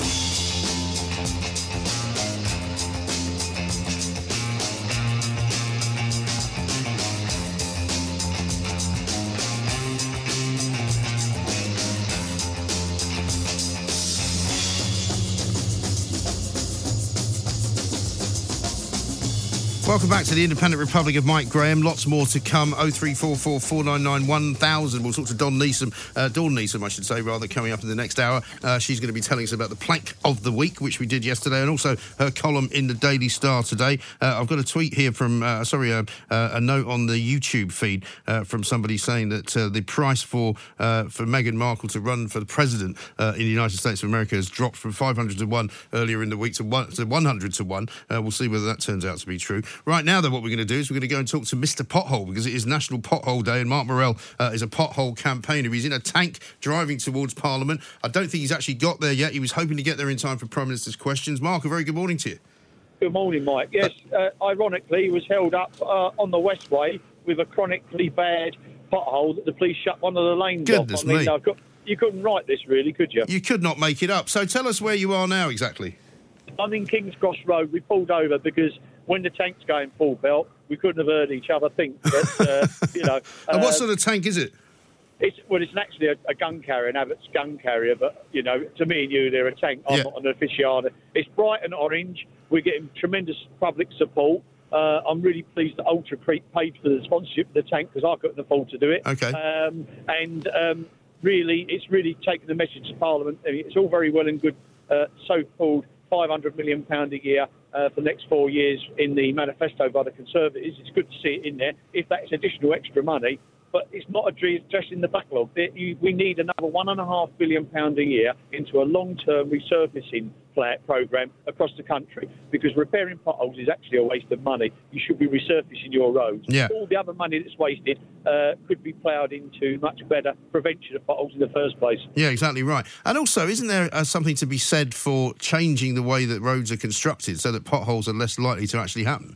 Welcome back to the Independent Republic of Mike Graham. Lots more to come. 0344 499 1000. We'll talk to Don Neesom, uh, Dawn Neesom, I should say, rather, coming up in the next hour. Uh, she's going to be telling us about the plank of the week, which we did yesterday, and also her column in the Daily Star today. Uh, I've got a tweet here from, uh, sorry, uh, uh, a note on the YouTube feed from somebody saying that the price for for Meghan Markle to run for the president in the United States of America has dropped from 500 to 1 earlier in the week to, one, to 100 to 1. Uh, we'll see whether that turns out to be true. Right now, though, what we're going to do is we're going to go and talk to Mr. Pothole because it is National Pothole Day, and Mark Morrell uh, is a pothole campaigner. He's in a tank driving towards Parliament. I don't think he's actually got there yet. He was hoping to get there in time for Prime Minister's questions. Mark, a very good morning to you. Good morning, Mike. Yes, uh, ironically, he was held up uh, on the Westway with a chronically bad pothole that the police shut one of the lanes Goodness off. I mean, me. You couldn't write this, really, could you? You could not make it up. So tell us where you are now exactly. I'm in King's Cross Road. We pulled over because when the tank's going full belt, we couldn't have heard each other think. But, uh, you know, And what uh, sort of tank is it? It's well, it's actually a, a gun carrier, an Abbot's gun carrier. But you know, to me and you, they're a tank. I'm Yeah. not an aficionado. It's bright and orange. We're getting tremendous public support. Uh, I'm really pleased that Ultracrete paid for the sponsorship of the tank because I couldn't afford to do it. Okay. Um, and um, really, it's really taken the message to Parliament. I mean, it's all very well and good, uh, so-called 500 million pound a year uh, for the next four years in the manifesto by the Conservatives. It's good to see it in there. If that's additional extra money, but it's not addressing the backlog. We need another one and a half billion pound a year into a long-term resurfacing program across the country because repairing potholes is actually a waste of money. You should be resurfacing your roads. Yeah. All the other money that's wasted uh, could be ploughed into much better prevention of potholes in the first place. Yeah, exactly right. And also, isn't there uh, something to be said for changing the way that roads are constructed so that potholes are less likely to actually happen?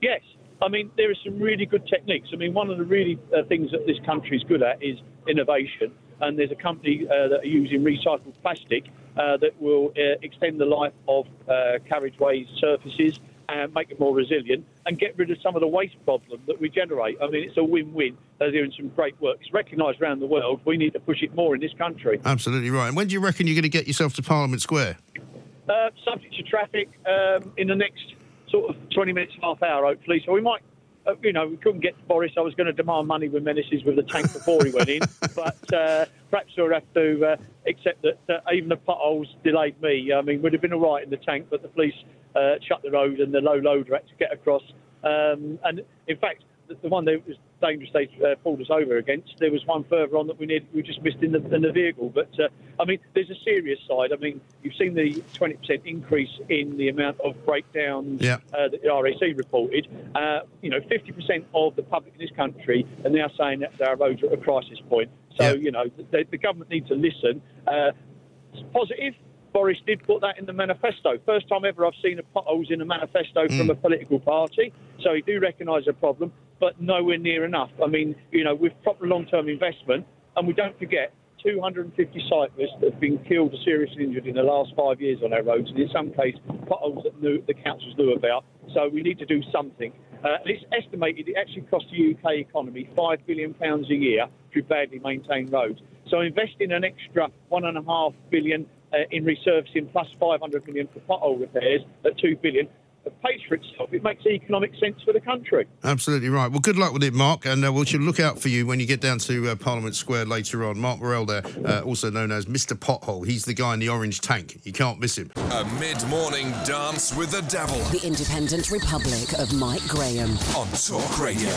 Yes. I mean, there are some really good techniques. I mean, one of the really uh, things that this country is good at is innovation. And there's a company uh, that are using recycled plastic uh, that will uh, extend the life of uh, carriageways, surfaces, and make it more resilient and get rid of some of the waste problem that we generate. I mean, it's a win-win. They're doing some great work. It's recognised around the world. We need to push it more in this country. Absolutely right. And when do you reckon you're going to get yourself to Parliament Square? Uh, subject to traffic um, in the next sort of 20 minutes, half hour, hopefully. So we might, uh, you know, we couldn't get to Boris. I was going to demand money with menaces with the tank before he went in. But uh, perhaps we'll have to uh, accept that uh, even the potholes delayed me. I mean, we'd have been all right in the tank, but the police uh, shut the road and the low loader had to get across. Um, and in fact, the, the one that was dangerous they uh, pulled us over against, there was one further on that we need, we just missed in the, in the vehicle. But uh, I mean, there's a serious side. I mean, you've seen the 20% increase in the amount of breakdowns Yeah. uh, that the RAC reported. Uh, you know, 50% of the public in this country are now saying that our roads are at a crisis point. So, Yeah. you know, the, the government needs to listen. Uh, it's positive. Boris did put that in the manifesto. First time ever I've seen a potholes in a manifesto from a political party. So he do recognise a problem, but nowhere near enough. I mean, you know, with proper long-term investment, and we don't forget 250 cyclists have been killed or seriously injured in the last five years on our roads, and in some cases potholes that knew, the councils knew about. So we need to do something. Uh, it's estimated it actually costs the UK economy five billion pounds a year through badly maintained roads. So investing an extra one and a half billion uh, in resurfacing plus 500 million for pothole repairs at two billion pays for itself. It makes economic sense for the country. Absolutely right. Well, good luck with it, Mark, and uh, we should look out for you when you get down to uh, Parliament Square later on. Mark Morrell there, uh, also known as Mr. Pothole. He's the guy in the orange tank. You can't miss him. A mid morning dance with the devil The Independent Republic of Mike Graham. on Talk Radio.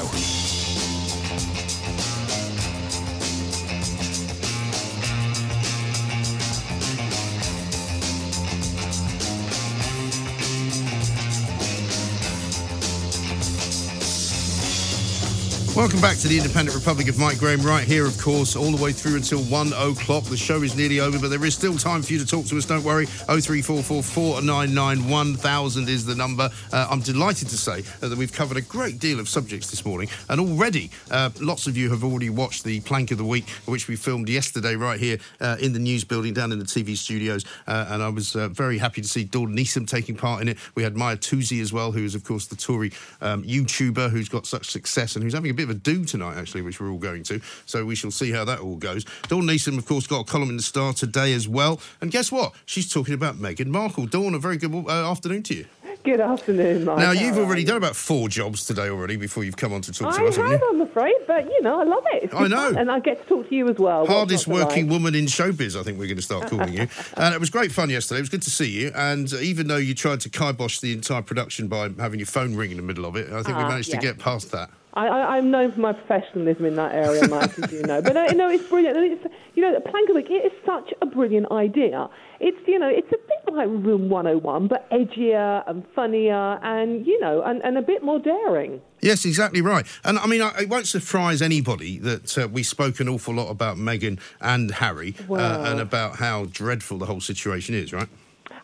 Welcome back to the Independent Republic of Mike Graham, right here, of course, all the way through until one o'clock. The show is nearly over, but there is still time for you to talk to us. Don't worry. 0344 499 1000 is the number. Uh, I'm delighted to say uh, that we've covered a great deal of subjects this morning, and already uh, lots of you have already watched the Plank of the Week, which we filmed yesterday right here uh, in the news building down in the TV studios. Uh, and I was uh, very happy to see Dawn Neesom taking part in it. We had Mahyar Tousi as well, who is, of course, the Tory um, YouTuber who's got such success and who's having a bit of a do tonight, actually, which we're all going to. So we shall see how that all goes. Dawn Neesom, of course, got a column in the Star today as well. And guess what? She's talking about Meghan Markle. Dawn, a very good uh, afternoon to you. Good afternoon, Mike. now, you've already done about four jobs today already before you've come on to talk to I us, haven't have, you? I'm afraid, but you know, I love it. I know. fun, and I get to talk to you as well. Hardest working like? woman in showbiz, I think we're going to start calling you. And it was great fun yesterday. It was good to see you. And uh, even though you tried to kibosh the entire production by having your phone ring in the middle of it, I think we Ah, managed yes. to get past that. I, I, I'm known for my professionalism in that area, Mike, as you know. But uh, no, it's brilliant. And It's, you know, Plank of the Week, it is such a brilliant idea. It's, you know, it's a bit like Room 101, but edgier and funnier and, you know, and, and a bit more daring. Yes, exactly right. And I mean, I, it won't surprise anybody that uh, we spoke an awful lot about Meghan and Harry uh, and about how dreadful the whole situation is, right?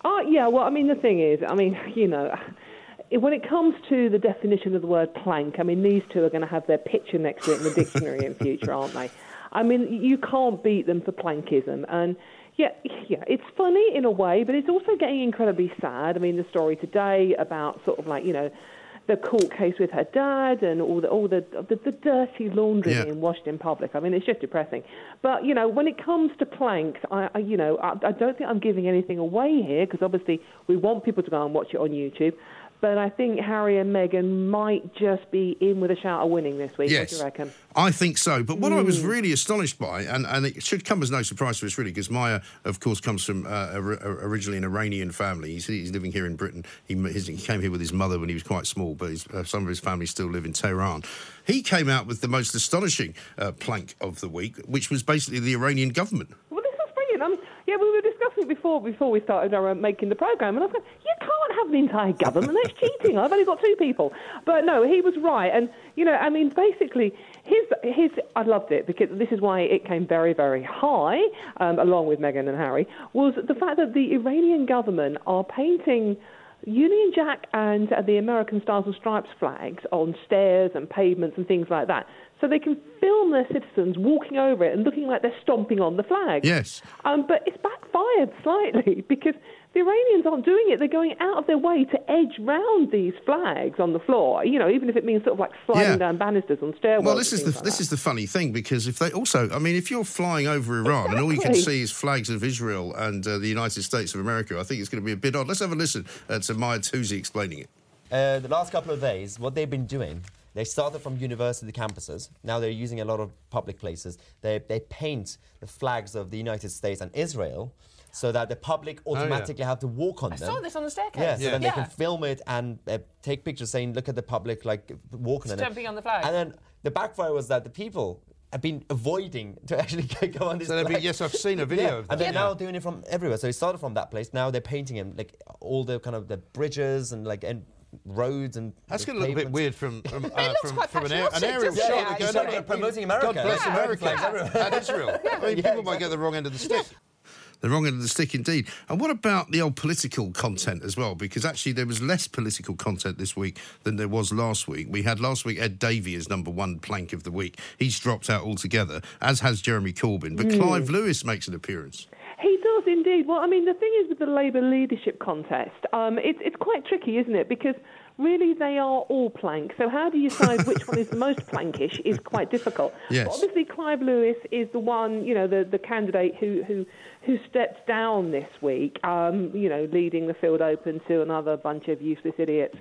Oh, yeah, well, I mean, the thing is, I mean, you know, when it comes to the definition of the word plank, I mean, these two are going to have their picture next to it in the dictionary in future, aren't they? I mean, you can't beat them for plankism. And yeah, yeah, it's funny in a way, but it's also getting incredibly sad. I mean, the story today about sort of like, you know, the court case with her dad and all the all the the, the dirty laundry Yeah. being washed in public. I mean, it's just depressing. But you know, when it comes to planks, I, I you know I, I don't think I'm giving anything away here because obviously we want people to go and watch it on YouTube. But I think Harry and Meghan might just be in with a shout of winning this week. What do Yes. you reckon? I think so. But what I was Mm. really astonished by, and, and it should come as no surprise to us, really, because Mahyar, of course, comes from uh, ori- originally an Iranian family. He's, he's living here in Britain. He, his, he came here with his mother when he was quite small, but his, uh, some of his family still live in Tehran. He came out with the most astonishing uh, plank of the week, which was basically the Iranian government. Well, this is brilliant. I mean, yeah, we were discussing before before we started uh, making the program, and I said you can't have an entire government. That's cheating. I've only got two people. But no, he was right, and you know, I mean, basically, his his I loved it because this is why it came very very high, um, along with Meghan and Harry, was the fact that the Iranian government are painting. Union Jack and the American Stars and Stripes flags on stairs and pavements and things like that, so they can film their citizens walking over it and looking like they're stomping on the flag. Yes. Um, but it's backfired slightly because the Iranians aren't doing it. They're going out of their way to edge round these flags on the floor. You know, even if it means sort of like sliding Yeah. down banisters on stairwells. Well, this is the like this that. is the funny thing because if they also, I mean, if you're flying over Iran and all you can see is flags of Israel and uh, the United States of America, I think it's going to be a bit odd. Let's have a listen uh, to Mahyar Tousi explaining it. Uh, the last couple of days, what they've been doing, they started from university campuses. Now they're using a lot of public places. They, they paint the flags of the United States and Israel so that the public Oh, yeah. automatically have to walk on I them. saw this on the staircase. Yeah, so Yeah. then Yeah. they can film it and uh, take pictures saying, look at the public, like walking on it. Stamping on the flag. And then the backfire was that the people have been avoiding to actually go on this So they've yes, I've seen a video Yeah, of And they're Yeah. now doing it from everywhere. So it started from that place. Now they're painting them, like all the kind of the bridges and like and roads and That's the getting a little bit weird from from, It uh, looks from, quite from an, air, an aerial shot. Yeah, to like they're promoting America." God bless Yeah. America Flags everywhere. and Israel. I mean, Yeah, people might get the wrong end of the stick. The wrong end of the stick, indeed. And what about the old political content as well? Because actually, there was less political content this week than there was last week. We had last week Ed Davey as number one plank of the week. He's dropped out altogether, as has Jeremy Corbyn. But Mm. Clive Lewis makes an appearance. Does indeed. Well, I mean, the thing is with the Labour leadership contest, um, it's it's quite tricky, isn't it? Because really they are all plank. So how do you decide which one is the most plankish is quite difficult. Yes. But obviously, Clive Lewis is the one, you know, the, the candidate who, who who stepped down this week, um, you know, leading the field open to another bunch of useless idiots.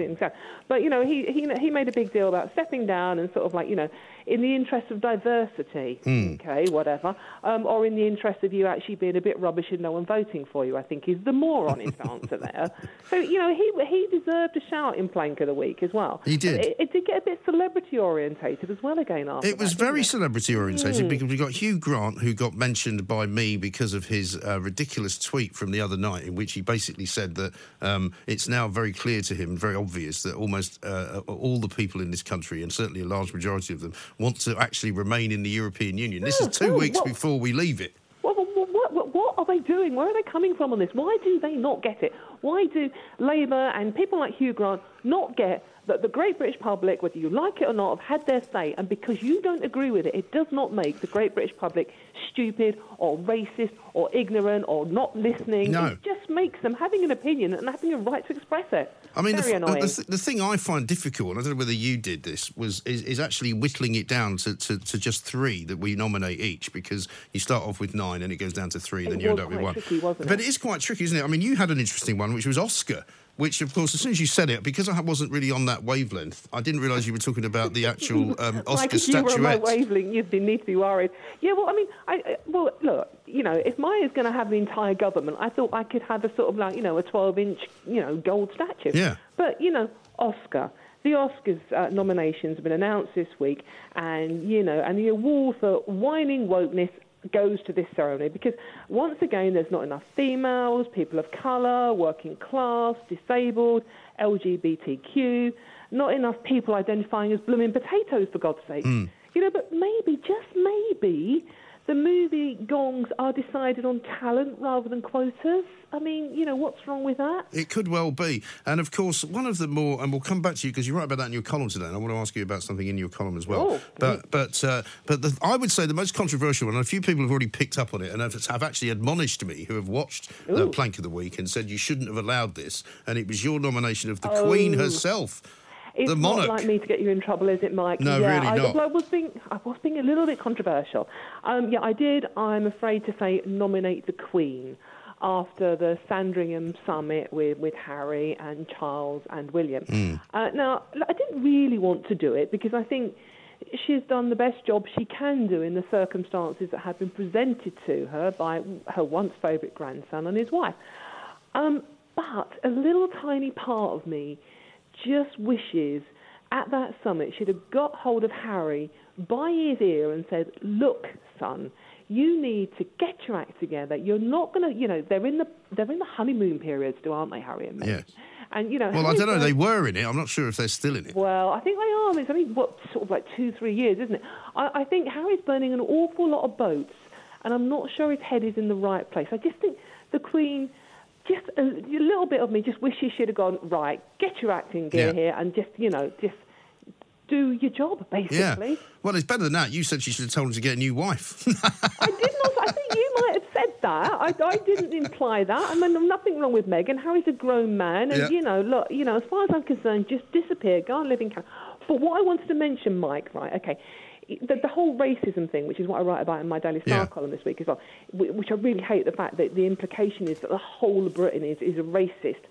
But you know, he he he made a big deal about stepping down and sort of like, you know, in the interest of diversity, Hmm. okay, whatever, um, or in the interest of you actually being a bit rubbish and no one voting for you. I think is the more honest answer there. So you know, he he deserved a shout in Plank of the Week as well. He did. It, it did get a bit celebrity orientated as well again after. It was that, very celebrity orientated Mm. because we got Hugh Grant, who got mentioned by me because of his his uh, ridiculous tweet from the other night, in which he basically said that um, it's now very clear to him, very obvious, that almost uh, all the people in this country, and certainly a large majority of them, want to actually remain in the European Union. This is two weeks what- before we leave it. What, what, what, what, what are they doing? Where are they coming from on this? Why do they not get it? Why do Labour and people like Hugh Grant not get that the great British public, whether you like it or not, have had their say, and because you don't agree with it, it does not make the great British public stupid or racist or ignorant or not listening. No. It just makes them having an opinion and having a right to express it. I mean, the, Very the, annoying. the, the thing I find difficult, and I don't know whether you did this, was is, is actually whittling it down to, to, to just three that we nominate each because you start off with nine and it goes down to three, and It then you end up with one. tricky, but it? it is quite tricky, isn't it? I mean, you had an interesting one, which was Oscar. Which, of course, as soon as you said it, because I wasn't really on that wavelength, I didn't realise you were talking about the actual um, Oscar like if you were on my wavelength, you'd be, need to be worried. Yeah, well, I mean, I, I- well, look, you know, if Mahyar's going to have the entire government, I thought I could have a sort of like, you know, a 12-inch, you know, gold statue. Yeah. But you know, Oscar. The Oscars uh, nominations have been announced this week, and you know, and the award for whining wokeness goes to this ceremony because once again, there's not enough females, people of colour, working class, disabled, LGBTQ, not enough people identifying as blooming potatoes, for God's sake. Hmm. You know, but maybe, just maybe, the movie gongs are decided on talent rather than quotas. I mean, you know, what's wrong with that? It could well be. And of course, one of the more, and we'll come back to you because you write about that in your column today, and I want to ask you about something in your column as well. Oh. But but uh, but the, I would say the most controversial one, and a few people have already picked up on it and have, have actually admonished me who have watched the Plank of the Week and said you shouldn't have allowed this, and it was your nomination of the Queen Oh. herself. It's the monarch. not like me to get you in trouble, is it, Mike? No, yeah, really I, not. I was being, I was being a little bit controversial. Um, yeah, I did. I'm afraid to say, nominate the Queen after the Sandringham summit with, with Harry and Charles and William. Hmm. Uh, now, I didn't really want to do it because I think she's done the best job she can do in the circumstances that have been presented to her by her once favourite grandson and his wife. Um, but a little tiny part of me just wishes at that summit she'd have got hold of Harry by his ear and said, "Look, son." You need to get your act together. You're not going to, you know, they're in the they're in the honeymoon period still, aren't they, Harry and Meghan? Yes. And you know, Well, I don't know. going- They were in it. I'm not sure if they're still in it. well, I think they are. I mean, It's only what sort of like two, three years, isn't it? I, I think Harry's burning an awful lot of boats, and I'm not sure his head is in the right place. I just think the Queen, just a, little bit of me, just wishes she'd have gone right. Get your acting gear Yeah. here, and just you know, just do your job basically. Yeah. Well, it's better than that. You said she should have told him to get a new wife. I did not. I think you might have said that. I, I didn't imply that. I mean, there's nothing wrong with Meghan. Harry's a grown man, and Yeah. you know, look, you know, as far as I'm concerned, just disappear, go and live in Canada. But what I wanted to mention, Mike, right? Okay. The, the whole racism thing, which is what I write about in my Daily Star Yeah. column this week as well, which I really hate the fact that the implication is that the whole of Britain is, is a racist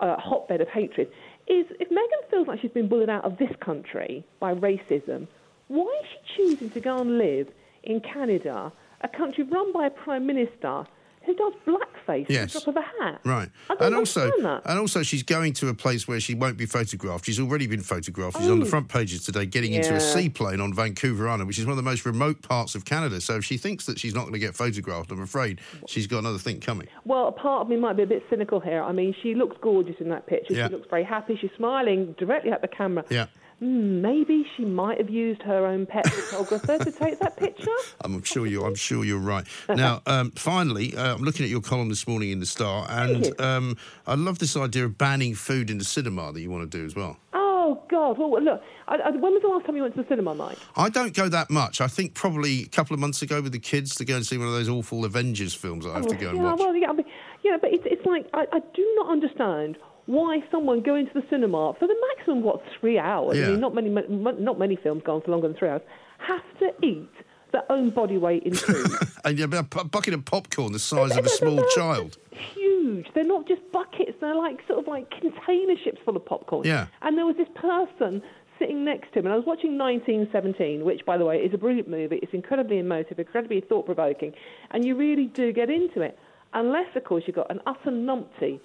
uh, hotbed of hatred, is if Meghan feels like she's been bullied out of this country by racism, why is she choosing to go and live in Canada, a country run by a prime minister who does blackface Yes. the drop of a hat? Right. And also, that. and also, she's going to a place where she won't be photographed. She's already been photographed. She's on the Oh. front pages today, getting into a seaplane on Vancouver Island, which is one of the most remote parts of Canada. So if she thinks that she's not going to get photographed, I'm afraid she's got another thing coming. Well, a part of me might be a bit cynical here. I mean, she looks gorgeous in that picture. Yeah. She looks very happy. She's smiling directly at the camera. Yeah. Hmm, maybe she might have used her own pet photographer to take that picture. I'm sure you. I'm sure you're right. Now, um, finally, uh, I'm looking at your column this morning in the Star, and um, I love this idea of banning food in the cinema that you want to do as well. Oh God! Well, look. I, I, when was the last time you went to the cinema, Mike? I don't go that much. I think probably a couple of months ago with the kids to go and see one of those awful Avengers films that I have to go and yeah, watch. well, yeah, I mean, yeah, but it's, it's like I, I do not understand why someone going to the cinema for the maximum what three hours. Yeah. I mean, not many, not many films go on for longer than three hours. Have to eat their own body weight in food. And yeah, a bucket of popcorn the size of a small child. Huge. They're not just buckets. They're like sort of like container ships full of popcorn. Yeah. And there was this person sitting next to him, and I was watching 1917, which, by the way, is a brilliant movie. It's incredibly emotive, incredibly thought-provoking, and you really do get into it. Unless, of course, you've got an utter numpty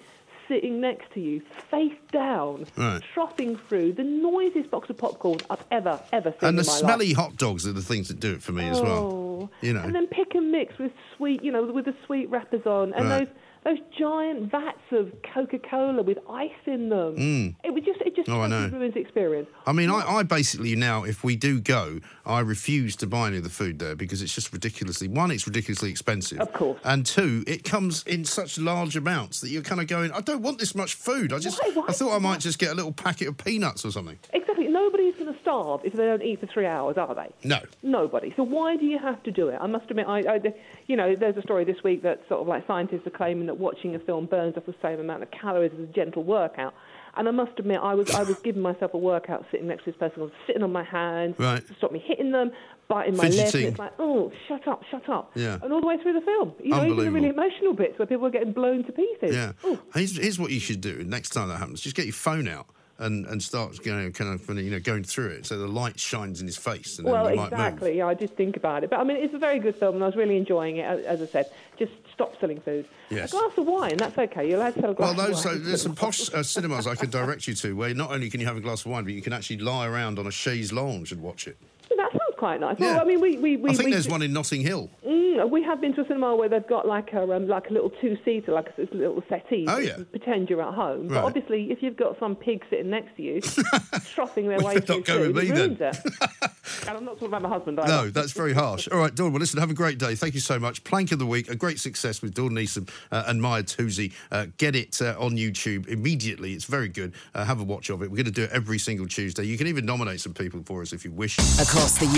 sitting next to you, face down, Right. troughing through the noisiest box of popcorn I've ever, ever seen And the smelly life. hot dogs are the things that do it for me as well. Oh. You know. And then pick and mix with sweet, you know, with the sweet wrappers on, and Right. those those giant vats of Coca-Cola with ice in them. Mm. It was just, it just Oh, I totally know. ruins the experience. I mean, I, I basically now, if we do go, I refuse to buy any of the food there because it's just ridiculously. One, it's ridiculously expensive. Of course. And two, it comes in such large amounts that you're kind of going, I don't want this much food. I just, I thought I might just get a little packet of peanuts or something. Exactly. Nobody's going to starve if they don't eat for three hours, are they? No. Nobody. So why do you have to do it? I must admit, I, I, you know, there's a story this week that sort of like scientists are claiming that watching a film burns off the same amount of calories as a gentle workout. And I must admit, I was I was giving myself a workout sitting next to this person. I was sitting on my hands Right. to stop me hitting them, biting my lips. And it's like, oh, shut up, shut up. Yeah. And all the way through the film, you know, even the really emotional bits where people are getting blown to pieces. Yeah. Here's, here's what you should do next time that happens. Just get your phone out. And, and start you know, kind of you know going through it so the light shines in his face and Well, then you might move. exactly. Yeah, I did think about it, but I mean, it's a very good film, and I was really enjoying it. As, I said, just stop selling food. Yes. A glass of wine, that's okay. You're allowed to sell a glass Well, those, of so wine. there's some posh uh, cinemas I could direct you to where not only can you have a glass of wine, but you can actually lie around on a chaise lounge and watch it. That sounds quite nice. Yeah. Well, I mean, we we we, I think we, there's one in Notting Hill. Mm, we have been to a cinema where they've got like a um, like a little two-seater, like a, little settee. Oh, so you yeah. can Pretend you're at home, Right. but obviously, if you've got some pig sitting next to you, troughing their way through not go with me it then. it. and I'm not talking about my husband. Either. No, that's very harsh. All right, Dawn, well, listen, have a great day. Thank you so much. Plank of the Week, a great success with Dawn Neesom uh, and Mahyar Tousi. Uh, get it uh, on YouTube immediately. It's very good. Uh, have a watch of it. We're going to do it every single Tuesday. You can even nominate some people for us if you wish. Across the